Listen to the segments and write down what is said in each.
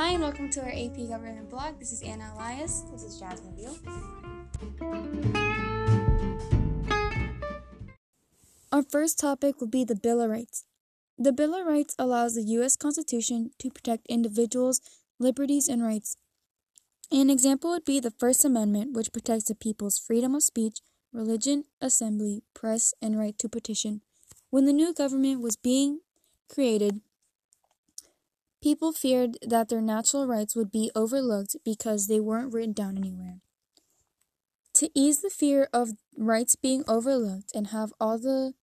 Hi, and welcome to our AP Government blog. This is Anna Elias. This is Jasmine Beal. Our first topic will be the Bill of Rights. The Bill of Rights allows the U.S. Constitution to protect individuals' liberties and rights. An example would be the First Amendment, which protects the people's freedom of speech, religion, assembly, press, and right to petition. When the new government was being created, people feared that their natural rights would be overlooked because they weren't written down anywhere. To ease the fear of rights being overlooked and have all the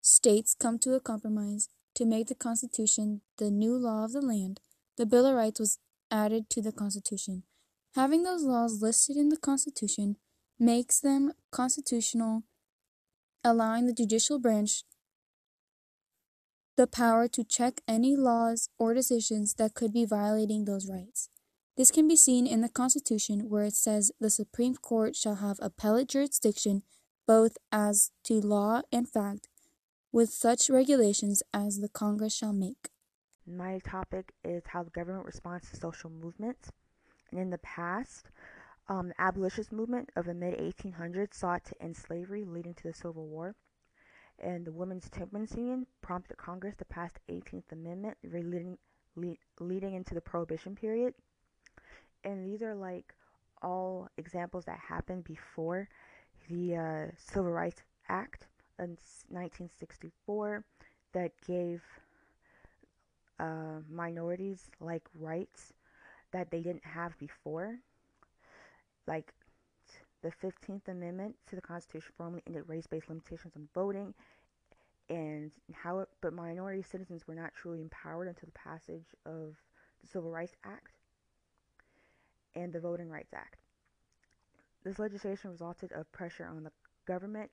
states come to a compromise to make the Constitution the new law of the land, the Bill of Rights was added to the Constitution. Having those laws listed in the Constitution makes them constitutional, allowing the judicial branch the power to check any laws or decisions that could be violating those rights. This can be seen in the Constitution, where it says the Supreme Court shall have appellate jurisdiction both as to law and fact, with such regulations as the Congress shall make. My topic is how the government responds to social movements. And in the past, um, the abolitionist movement of the mid 1800s sought to end slavery, leading to the Civil War and the Women's Temperance Union prompted Congress to pass the 18th Amendment, leading, lead, leading into the Prohibition period. And these are like all examples that happened before the uh, Civil Rights Act in 1964 that gave uh, minorities like rights that they didn't have before. Like the 15th Amendment to the Constitution formally ended race-based limitations on voting, and how but minority citizens were not truly empowered until the passage of the Civil Rights Act and the Voting Rights Act. This legislation resulted of pressure on the government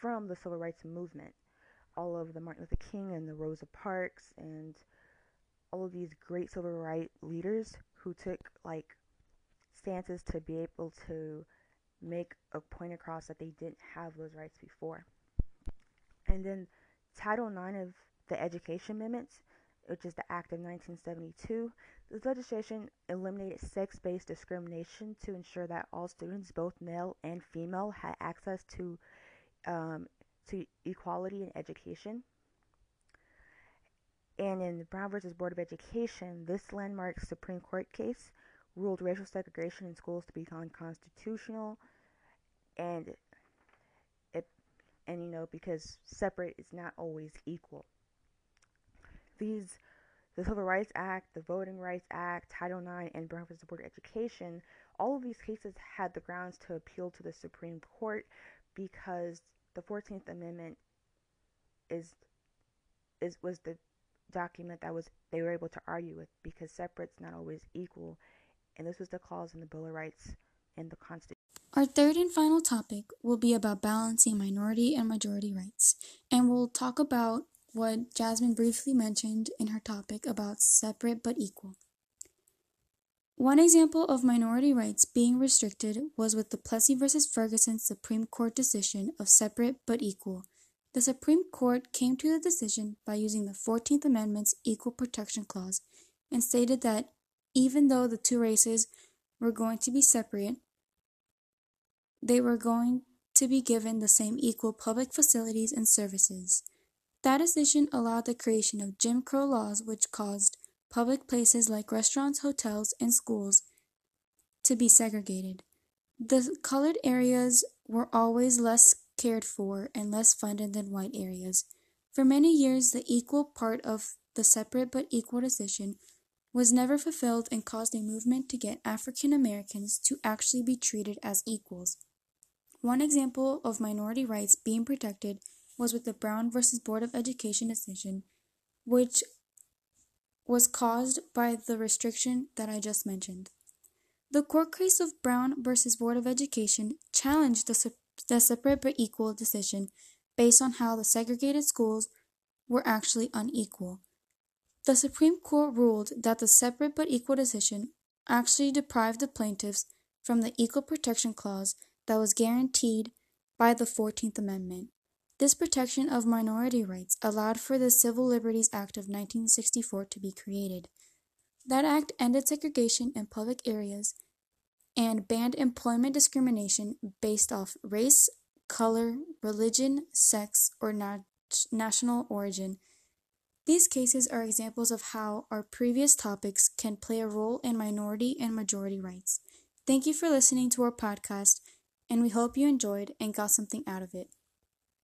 from the civil rights movement. All of the Martin Luther King and the Rosa Parks and all of these great civil rights leaders who took like stances to be able to make a point across that they didn't have those rights before. And then Title IX of the Education Amendments, which is the Act of 1972, this legislation eliminated sex based discrimination to ensure that all students, both male and female, had access to, um, to equality in education. And in Brown versus Board of Education, this landmark Supreme Court case ruled racial segregation in schools to be unconstitutional. And it and you know because separate is not always equal. These the Civil Rights Act, the Voting Rights Act, Title IX, and Brown versus Board of Education, all of these cases had the grounds to appeal to the Supreme Court because the 14th Amendment is is was the document that was they were able to argue with because separate's not always equal and this was the clause in the Bill of Rights in the Constitution. Our third and final topic will be about balancing minority and majority rights, and we'll talk about what Jasmine briefly mentioned in her topic about separate but equal. One example of minority rights being restricted was with the Plessy v. Ferguson Supreme Court decision of separate but equal. The Supreme Court came to the decision by using the 14th Amendment's Equal Protection Clause and stated that even though the two races were going to be separate, they were going to be given the same equal public facilities and services. That decision allowed the creation of Jim Crow laws, which caused public places like restaurants, hotels, and schools to be segregated. The colored areas were always less cared for and less funded than white areas. For many years, the equal part of the separate but equal decision was never fulfilled and caused a movement to get African Americans to actually be treated as equals. One example of minority rights being protected was with the Brown versus Board of Education decision, which was caused by the restriction that I just mentioned. The court case of Brown versus Board of Education challenged the, the separate but equal decision based on how the segregated schools were actually unequal. The Supreme Court ruled that the separate but equal decision actually deprived the plaintiffs from the Equal Protection Clause that was guaranteed by the 14th Amendment. This protection of minority rights allowed for the Civil Liberties Act of 1964 to be created. That act ended segregation in public areas and banned employment discrimination based off race, color, religion, sex, or nat- national origin. These cases are examples of how our previous topics can play a role in minority and majority rights. Thank you for listening to our podcast, and we hope you enjoyed and got something out of it.